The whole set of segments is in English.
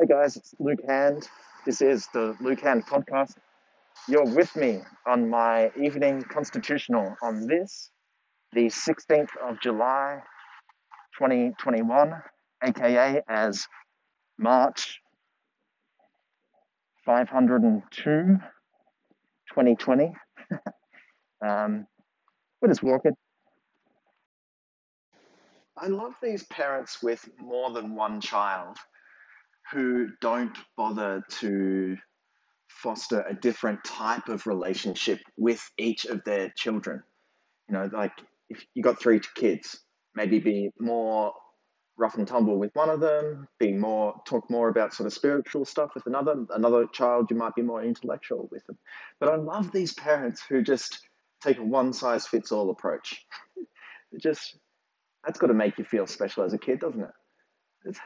Hey guys, it's Luke Hand. This is the Luke Hand podcast. You're with me on my evening constitutional on this, the 16th of July 2021, aka as March 502 2020. um, we're just walking. I love these parents with more than one child who don't bother to foster a different type of relationship with each of their children. You know, like if you got three kids, maybe be more rough and tumble with one of them, be more talk more about sort of spiritual stuff with another. Another child, you might be more intellectual with them. But I love these parents who just take a one size fits all approach. Just that's got to make you feel special as a kid, doesn't it? It's,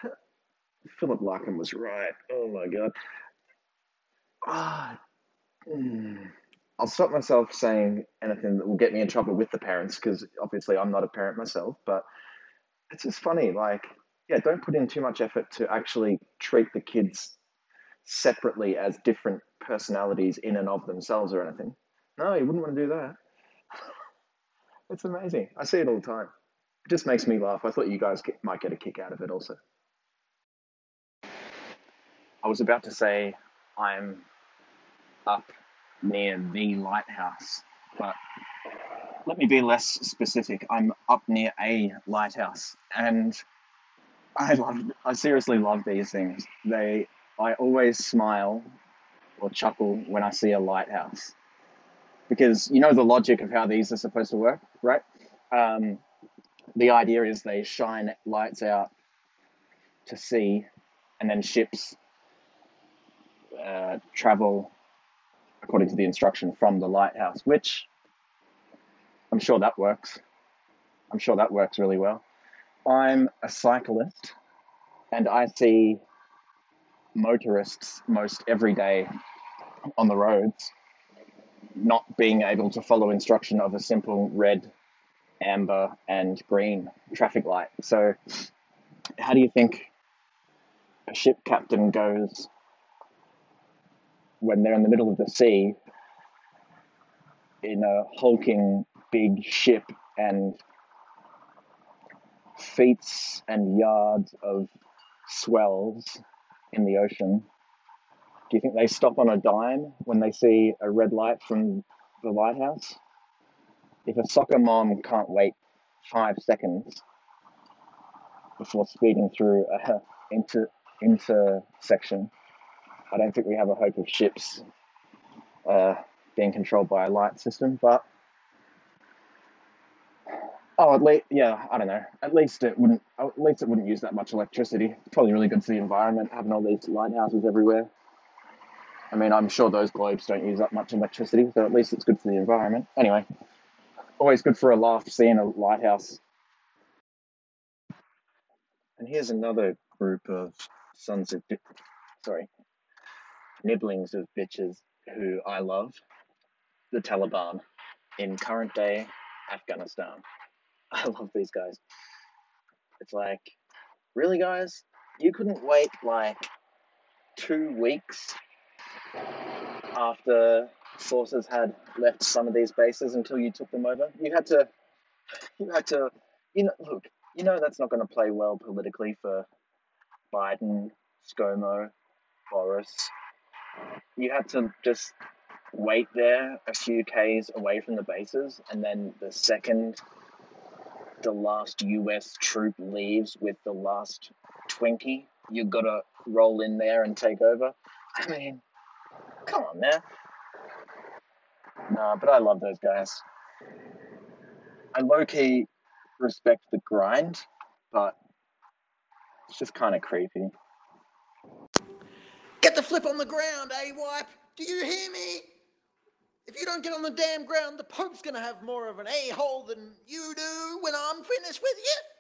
Philip Larkin was right. Oh my god. Ah, mm. I'll stop myself saying anything that will get me in trouble with the parents because obviously I'm not a parent myself. But it's just funny. Like, yeah, don't put in too much effort to actually treat the kids separately as different personalities in and of themselves or anything. No, you wouldn't want to do that. it's amazing. I see it all the time. It just makes me laugh. I thought you guys might get a kick out of it also. I was about to say I'm up near the lighthouse, but let me be less specific. I'm up near a lighthouse, and I love. I seriously love these things. They. I always smile or chuckle when I see a lighthouse because you know the logic of how these are supposed to work, right? Um, the idea is they shine lights out to sea, and then ships uh, travel according to the instruction from the lighthouse, which I'm sure that works. I'm sure that works really well. I'm a cyclist and I see motorists most every day on the roads not being able to follow instruction of a simple red, amber, and green traffic light. So, how do you think a ship captain goes when they're in the middle of the sea in a hulking big ship and feet and yards of swells in the ocean, do you think they stop on a dime when they see a red light from the lighthouse? If a soccer mom can't wait five seconds before speeding through a inter intersection I don't think we have a hope of ships uh, being controlled by a light system, but oh, at least yeah, I don't know. At least it wouldn't. At least it wouldn't use that much electricity. It's probably really good for the environment having all these lighthouses everywhere. I mean, I'm sure those globes don't use that much electricity, so at least it's good for the environment. Anyway, always good for a laugh seeing a lighthouse. And here's another group of sons of sorry nibblings of bitches who I love, the Taliban in current day Afghanistan. I love these guys. It's like, really, guys? You couldn't wait like two weeks after forces had left some of these bases until you took them over. You had to, you had to, you know, look, you know that's not going to play well politically for Biden, ScoMo, Boris, you had to just wait there a few Ks away from the bases, and then the second the last US troop leaves with the last Twinkie, you gotta roll in there and take over. I mean, come on, man. Nah, but I love those guys. I low key respect the grind, but it's just kind of creepy. Get the flip on the ground, eh, wipe? Do you hear me? If you don't get on the damn ground, the Pope's gonna have more of an a-hole than you do when I'm finished with you.